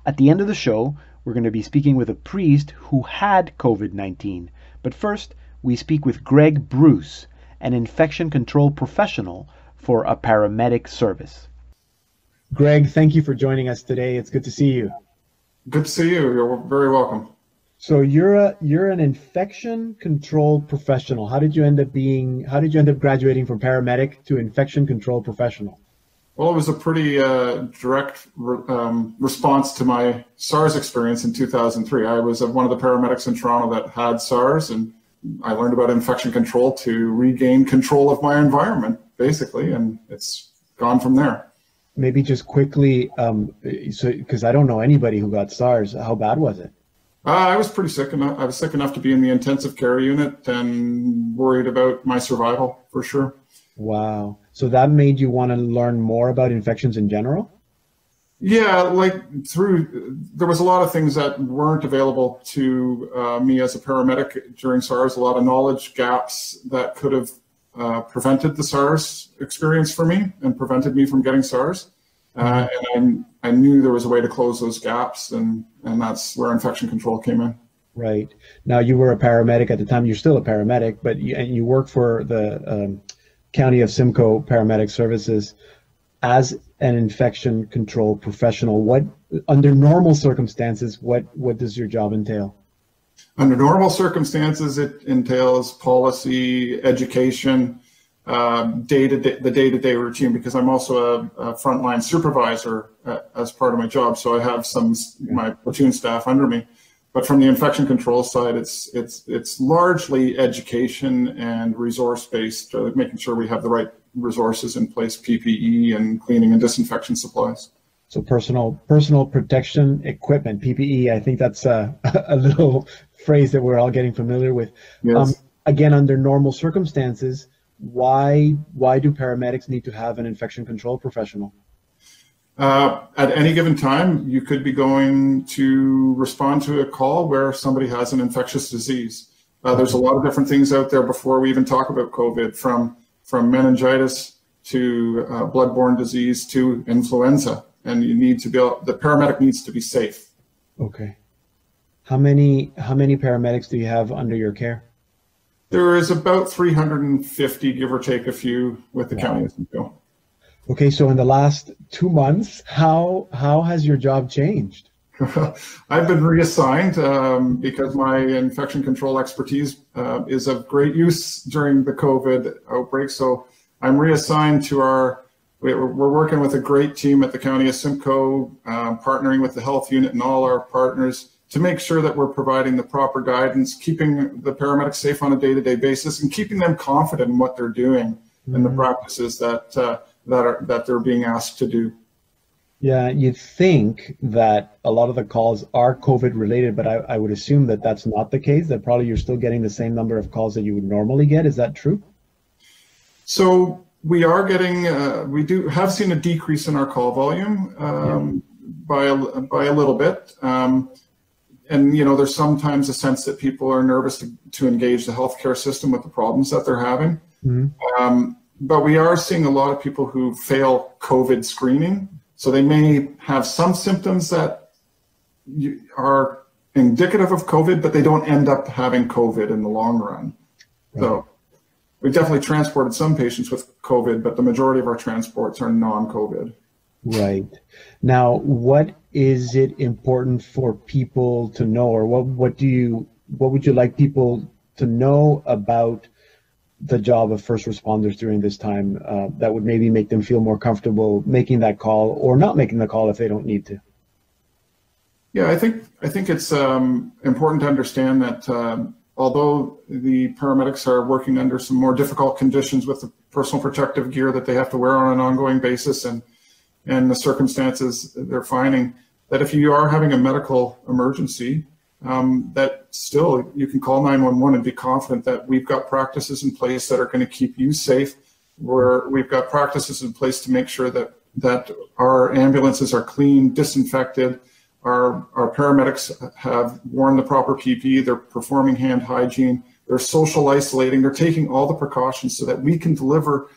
At the end of the show, we're going to be speaking with a priest who had COVID 19. But first, we speak with Greg Bruce, an infection control professional for a paramedic service. Greg, thank you for joining us today. It's good to see you. Good to see you. You're very welcome. So you're a you're an infection control professional. How did you end up being? How did you end up graduating from paramedic to infection control professional? Well, it was a pretty uh, direct re- um, response to my SARS experience in 2003. I was one of the paramedics in Toronto that had SARS, and I learned about infection control to regain control of my environment, basically, and it's gone from there maybe just quickly, um, so because I don't know anybody who got SARS. How bad was it? Uh, I was pretty sick enough. I was sick enough to be in the intensive care unit and worried about my survival for sure. Wow. So that made you want to learn more about infections in general? Yeah, like through there was a lot of things that weren't available to uh, me as a paramedic during SARS. A lot of knowledge gaps that could have uh, prevented the SARS experience for me and prevented me from getting SARS. Uh, and I, I, knew there was a way to close those gaps, and, and that's where infection control came in. Right. Now you were a paramedic at the time. You're still a paramedic, but you, and you work for the um, County of Simcoe Paramedic Services as an infection control professional. What under normal circumstances, what what does your job entail? Under normal circumstances, it entails policy, education, day to day, the day to day routine. Because I'm also a, a frontline supervisor uh, as part of my job, so I have some my platoon staff under me. But from the infection control side, it's it's it's largely education and resource based, uh, making sure we have the right resources in place, PPE and cleaning and disinfection supplies. So personal personal protection equipment, PPE. I think that's a, [laughs] a little phrase that we're all getting familiar with. Yes. Um, again, under normal circumstances, why why do paramedics need to have an infection control professional? Uh, at any given time, you could be going to respond to a call where somebody has an infectious disease. Uh, there's a lot of different things out there before we even talk about COVID, from from meningitis to uh, bloodborne disease to influenza, and you need to be able, the paramedic needs to be safe. Okay. How many how many paramedics do you have under your care? There is about 350, give or take a few, with the wow. county of Simcoe. Okay, so in the last two months, how how has your job changed? [laughs] I've been reassigned um, because my infection control expertise uh, is of great use during the COVID outbreak. So I'm reassigned to our. We're working with a great team at the County of Simcoe, uh, partnering with the health unit and all our partners to make sure that we're providing the proper guidance, keeping the paramedics safe on a day-to-day basis, and keeping them confident in what they're doing mm-hmm. and the practices that. Uh, that are that they're being asked to do. Yeah, you'd think that a lot of the calls are COVID related, but I, I would assume that that's not the case. That probably you're still getting the same number of calls that you would normally get. Is that true? So we are getting, uh, we do have seen a decrease in our call volume um, yeah. by a, by a little bit. Um, and you know, there's sometimes a sense that people are nervous to, to engage the healthcare system with the problems that they're having. Mm-hmm. Um, but we are seeing a lot of people who fail COVID screening. So they may have some symptoms that are indicative of COVID, but they don't end up having COVID in the long run. Right. So we've definitely transported some patients with COVID, but the majority of our transports are non-COVID. Right. Now, what is it important for people to know, or what, what do you, what would you like people to know about the job of first responders during this time uh, that would maybe make them feel more comfortable making that call or not making the call if they don't need to? Yeah, I think I think it's um, important to understand that uh, although the paramedics are working under some more difficult conditions with the personal protective gear that they have to wear on an ongoing basis and and the circumstances they're finding, that if you are having a medical emergency, um, that still you can call 911 and be confident that we've got practices in place that are going to keep you safe. Where we've got practices in place to make sure that that our ambulances are clean, disinfected. Our our paramedics have worn the proper PPE. They're performing hand hygiene. They're social isolating. They're taking all the precautions so that we can deliver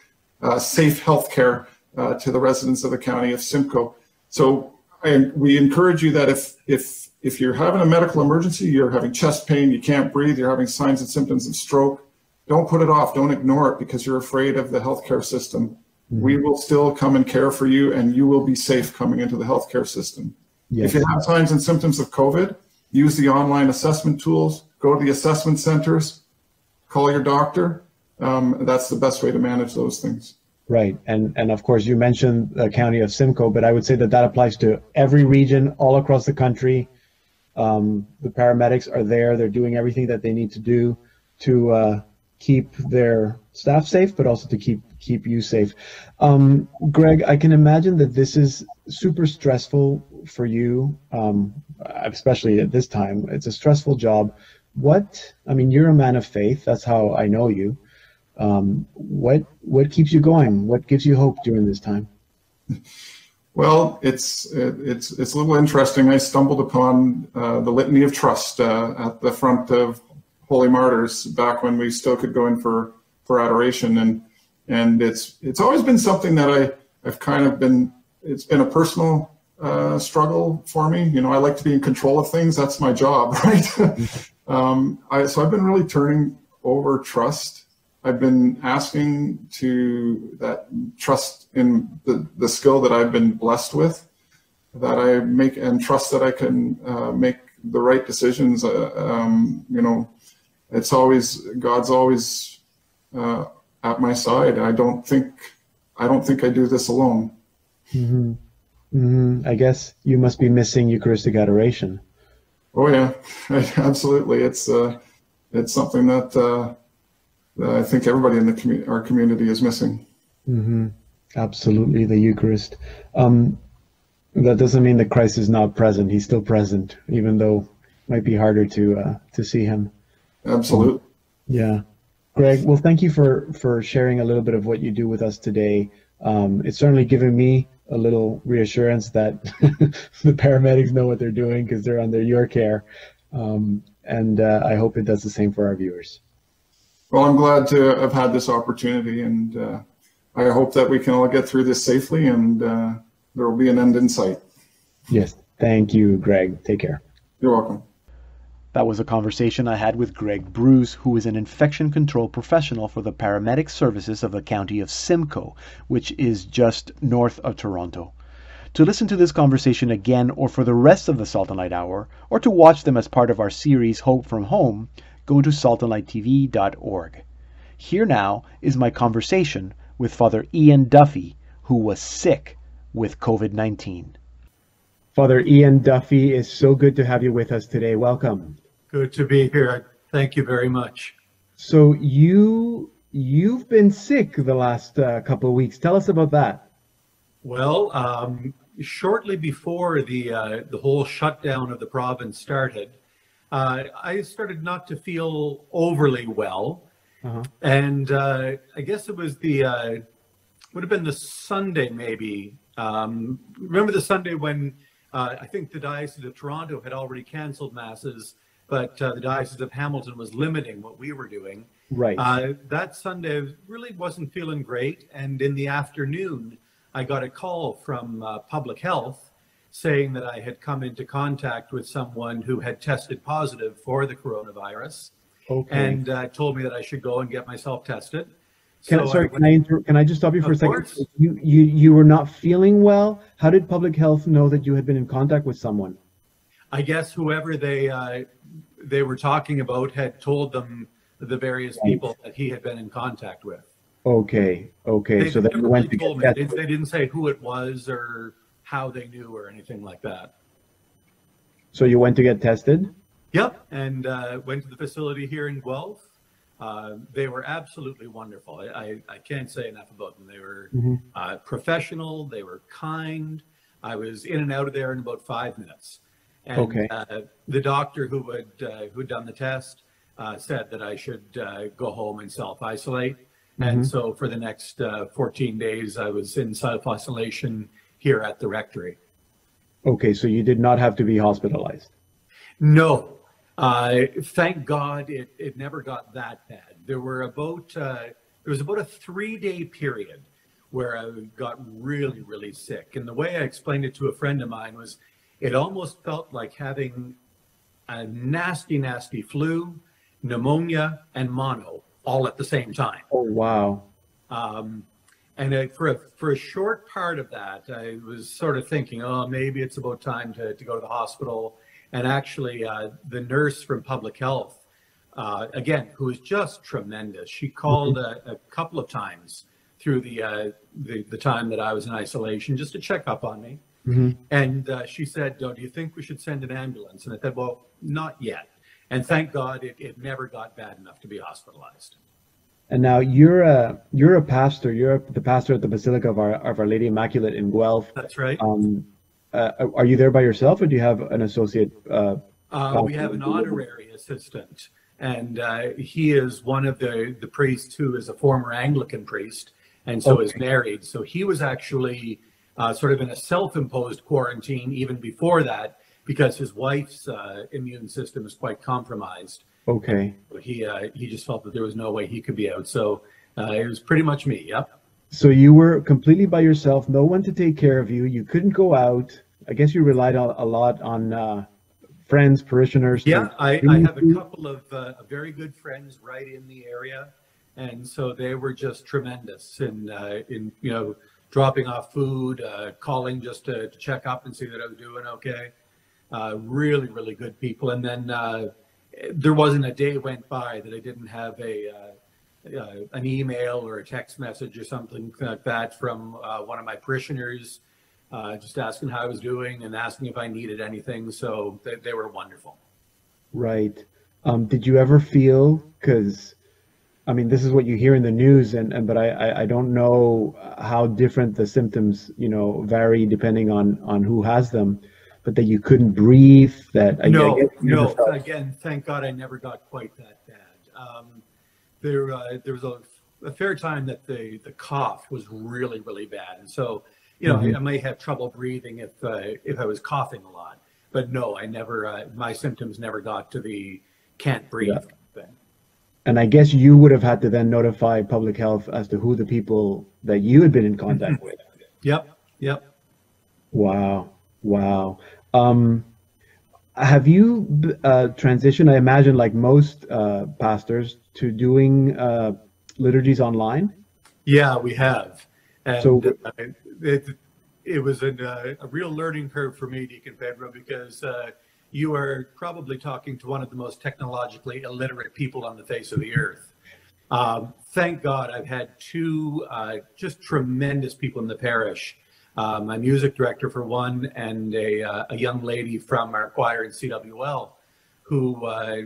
uh, safe health care uh, to the residents of the county of Simcoe. So and we encourage you that if if if you're having a medical emergency, you're having chest pain, you can't breathe, you're having signs and symptoms of stroke, don't put it off. Don't ignore it because you're afraid of the healthcare system. Mm-hmm. We will still come and care for you, and you will be safe coming into the healthcare system. Yes. If you have signs and symptoms of COVID, use the online assessment tools, go to the assessment centers, call your doctor. Um, that's the best way to manage those things. Right, and and of course you mentioned the county of Simcoe, but I would say that that applies to every region all across the country. Um, the paramedics are there. They're doing everything that they need to do to uh, keep their staff safe, but also to keep keep you safe. Um, Greg, I can imagine that this is super stressful for you, um, especially at this time. It's a stressful job. What I mean, you're a man of faith. That's how I know you. Um, what what keeps you going? What gives you hope during this time? Well, it's it's it's a little interesting. I stumbled upon uh, the Litany of Trust uh, at the front of Holy Martyrs back when we still could go in for for adoration, and and it's it's always been something that I I've kind of been. It's been a personal uh, struggle for me. You know, I like to be in control of things. That's my job, [laughs] right? um, I, so I've been really turning over trust. I've been asking to that trust in the, the skill that I've been blessed with, that I make and trust that I can uh, make the right decisions. Uh, um, you know, it's always God's always uh, at my side. I don't think I don't think I do this alone. Mm-hmm. Mm-hmm. I guess you must be missing Eucharistic adoration. Oh yeah, [laughs] absolutely. It's uh, it's something that, uh, that I think everybody in the community, our community, is missing. Mm-hmm. Absolutely, the Eucharist. Um, that doesn't mean that Christ is not present. He's still present, even though it might be harder to uh, to see him. Absolutely. Yeah. Greg, well, thank you for for sharing a little bit of what you do with us today. Um, it's certainly given me a little reassurance that [laughs] the paramedics know what they're doing because they're under your care. Um, and uh, I hope it does the same for our viewers. Well, I'm glad to have had this opportunity, and uh, I hope that we can all get through this safely, and uh, there will be an end in sight. Yes, thank you, Greg. Take care. You're welcome. That was a conversation I had with Greg Bruce, who is an infection control professional for the paramedic services of the county of Simcoe, which is just north of Toronto. To listen to this conversation again or for the rest of the Salt and Light Hour, or to watch them as part of our series Hope from Home, go to saltandlighttv.org. Here now is my conversation with Father Ian Duffy, who was sick with COVID 19. Father Ian Duffy, it's so good to have you with us today. Welcome. Good to be here. Thank you very much. So you you've been sick the last uh, couple of weeks. Tell us about that. Well, um, shortly before the uh, the whole shutdown of the province started, uh, I started not to feel overly well, uh-huh. and uh, I guess it was the uh, would have been the Sunday maybe. Um, remember the Sunday when uh, I think the Diocese of Toronto had already canceled masses, but uh, the Diocese of Hamilton was limiting what we were doing. Right. that Sunday really wasn't feeling great, and in the afternoon. I got a call from uh, public health saying that I had come into contact with someone who had tested positive for the coronavirus okay. and uh, told me that I should go and get myself tested. Can, so sorry, I can, I inter- can I just stop you for a second? Course. You, you, you were not feeling well. How did public health know that you had been in contact with someone? I guess whoever they uh, they were talking about had told them the various people that he had been in contact with. Okay, okay. They so they went to get They, they didn't say who it was or how they knew or anything like that. So you went to get tested? Yep, and uh, went to the facility here in Guelph. Uh, they were absolutely wonderful. I, I, I, can't say enough about them. They were mm-hmm. uh, professional. They were kind. I was in and out of there in about five minutes. And okay. Uh, the doctor who had uh, who done the test uh, said that I should go home and self isolate. And mm-hmm. so for the next uh, 14 days, I was in self isolation here at the rectory. Okay, so you did not have to be hospitalized? No. Uh, thank God it, it never got that bad. There were about uh, there was about a three day period where I got really really sick, and the way I explained it to a friend of mine was, it almost felt like having a nasty nasty flu, pneumonia, and mono all at the same time. Oh wow! Um, and uh, for a, for a short part of that, I was sort of thinking, oh, maybe it's about time to, to go to the hospital. And actually, uh, the nurse from public health, uh, again, who was just tremendous, she called mm-hmm. a, a, couple of times through the, uh, the, the time that I was in isolation just to check up on me. Mm-hmm. And uh, she said, oh, "Do you think we should send an ambulance?" And I said, "Well, not yet." And thank God it, it never got bad enough to be hospitalized. And now you're a you're a pastor. You're the pastor at the Basilica of Our, of Our Lady Immaculate in Guelph. That's right. Um, uh, are you there by yourself, or do you have an associate? Uh, uh, we have an honorary assistant, and uh, he is one of the the priests who is a former Anglican priest, and so okay. is married. So he was actually uh, sort of in a self-imposed quarantine even before that because his wife's uh, immune system is quite compromised. Okay. He uh, he just felt that there was no way he could be out, so uh, it was pretty much me. Yep. So you were completely by yourself, no one to take care of you. You couldn't go out. I guess you relied a, a lot on uh, friends, parishioners. Yeah, I, I have a couple of uh, very good friends right in the area, and so they were just tremendous in uh, in you know dropping off food, uh, calling just to, to check up and see that I was doing okay. Uh, really, really good people. And then uh, there wasn't a day went by that I didn't have a uh, uh, an email or a text message or something like that from uh, one of my parishioners, just asking how I was doing and asking if I needed anything. So they, they were wonderful. Right. Um, did you ever feel, because, I mean, this is what you hear in the news, and, and but I, I, I don't know how different the symptoms, you know, vary depending on, on who has them, but that you couldn't breathe, that I, I No, no. felt- Again, thank God I never got quite that bad. Um, there, uh, there was a, a fair time that the the cough was really, really bad, and so you know Mhm. I, I may have trouble breathing if uh, if I was coughing a lot. But no, I never. Uh, my symptoms never got to the can't breathe Yeah. And I guess you would have had to then notify public health as to who the people that you had been in contact with. Yep, yep. Wow, wow. Um, have you uh, transitioned? I imagine, like most uh, pastors, to doing uh, liturgies online. Yeah, we have. And So- it, it was an, uh, a real learning curve for me, Deacon Pedro, because uh, you are probably talking to one of the most technologically illiterate people on the face of the earth. Um, thank God I've had two uh, just tremendous people in the parish. Uh, my music director, for one, and a, uh, a young lady from our choir in CWL who uh,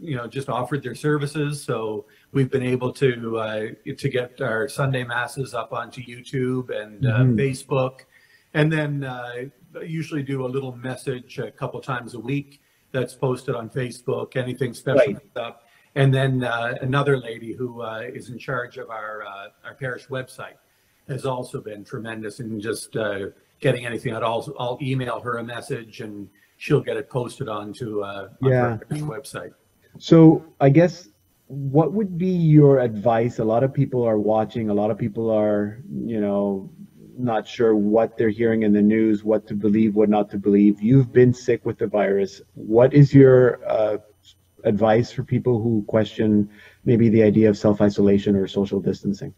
you know just offered their services so we've been able to uh, to get our sunday masses up onto youtube and uh, Mhm. facebook and then uh, usually do a little message a couple times a week that's posted on facebook anything special Right. comes up and then uh, another lady who uh, is in charge of our uh, our parish website has also been tremendous in just uh, getting anything out. I'll, I'll email her a message and she'll get it posted onto uh, on Yeah. website. So I guess what would be your advice? A lot of people are watching. A lot of people are, you know, not sure what they're hearing in the news, what to believe, what not to believe. You've been sick with the virus. What is your uh, advice for people who question maybe the idea of self-isolation or social distancing?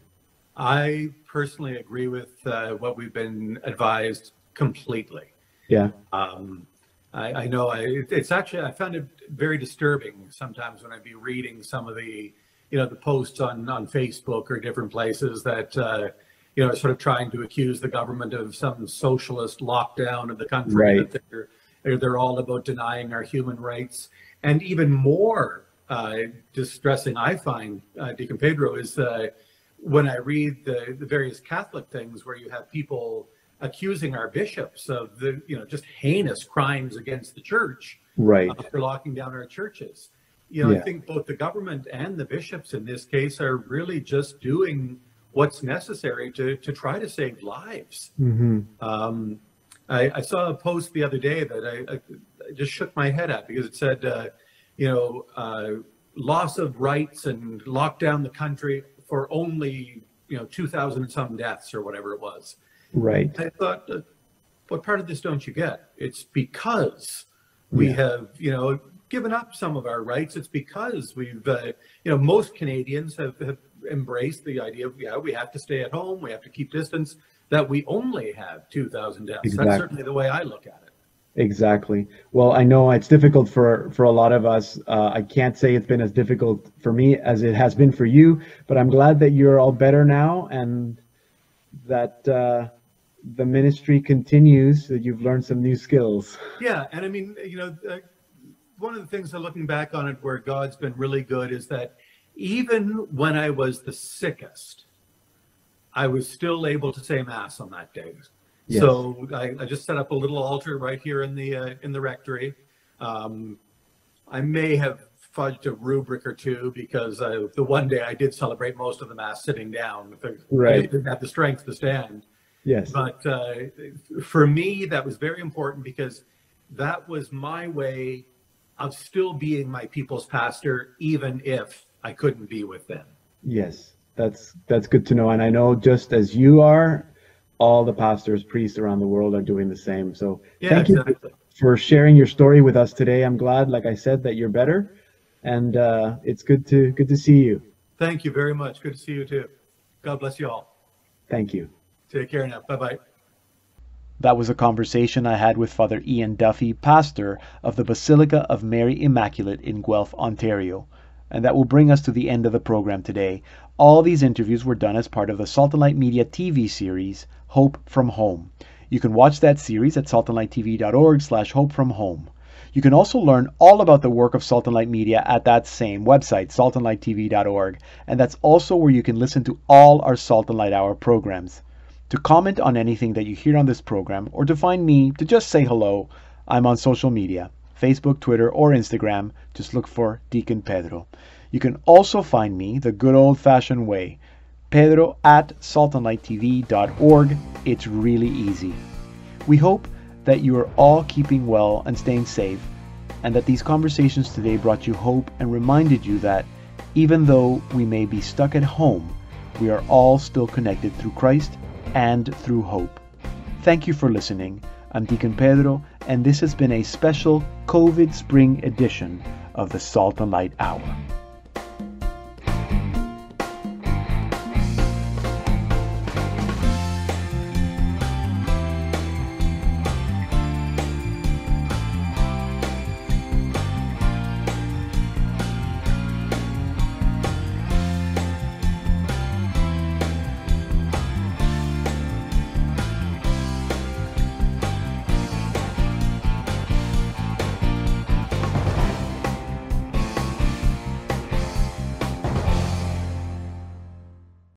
I personally agree with uh, what we've been advised completely. Yeah. Um, I, I know I, it's actually I found it very disturbing sometimes when I'd be reading some of the you know the posts on on Facebook or different places that uh, you know sort of trying to accuse the government of some socialist lockdown of the country Right. that they're they're- all about denying our human rights and even more uh, distressing I find uh, Deacon Pedro is uh, when I read the, the various Catholic things where you have people accusing our bishops of the you know just heinous crimes against the church Right. uh, for locking down our churches. You know, Yeah. I think both the government and the bishops in this case are really just doing what's necessary to to try to save lives. hmm Um, I, I saw a post the other day that I, I, I just shook my head at because it said, uh, you know, uh, loss of rights and lock down the country for only, you know, 2,000 and some deaths or whatever it was. Right. I thought, uh, what part of this don't you get? It's because we Yeah. have, you know, given up some of our rights. It's because we've, uh, you know, most Canadians have, have embraced the idea of, yeah, we have to stay at home, we have to keep distance, that we only have 2,000 deaths. Exactly. That's certainly the way I look at it. Exactly. Well, I know it's difficult for for a lot of us. Uh, I can't say it's been as difficult for me as it has been for you, but I'm glad that you're all better now and that uh, the ministry continues. That you've learned some new skills. Yeah, and I mean, you know, uh, one of the things that looking back on it where God's been really good is that even when I was the sickest, I was still able to say mass on that day. Yes. So I, I just set up a little altar right here in the uh, in the rectory. Um, I may have fudged a rubric or two because I, the one day I did celebrate most of the mass sitting down. I Right. didn't have the strength to stand. Yes. But uh, for me, that was very important because that was my way of still being my people's pastor, even if I couldn't be with them. Yes. That's that's good to know. And I know just as you are, all the pastors, priests around the world are doing the same. So Yeah, thank you for sharing your story with us today. I'm glad, like I said, that you're better, and uh, it's good to good to see you. Thank you very much. Good to see you too. God bless you all. Thank you. Take care now. Bye bye. That was a conversation I had with Father Ian Duffy, pastor of the Basilica of Mary Immaculate in Guelph, Ontario. And that will bring us to the end of the program today. All these interviews were done as part of the Salt and Light Media TV series, Hope from Home. You can watch that series at saltandlighttv.org slash hope from home. You can also learn all about the work of Salt and Light Media at that same website, saltandlighttv.org, and that's also where you can listen to all our Salt and Light Hour programs. To comment on anything that you hear on this program, or to find me to just say hello, I'm on social media Facebook, Twitter, or Instagram. Just look for Deacon Pedro. You can also find me the good old fashioned way Pedro at saltandlighttv.org. It's really easy. We hope that you are all keeping well and staying safe, and that these conversations today brought you hope and reminded you that even though we may be stuck at home, we are all still connected through Christ and through hope. Thank you for listening. I'm Deacon Pedro, and this has been a special COVID spring edition of the Salt and Light Hour.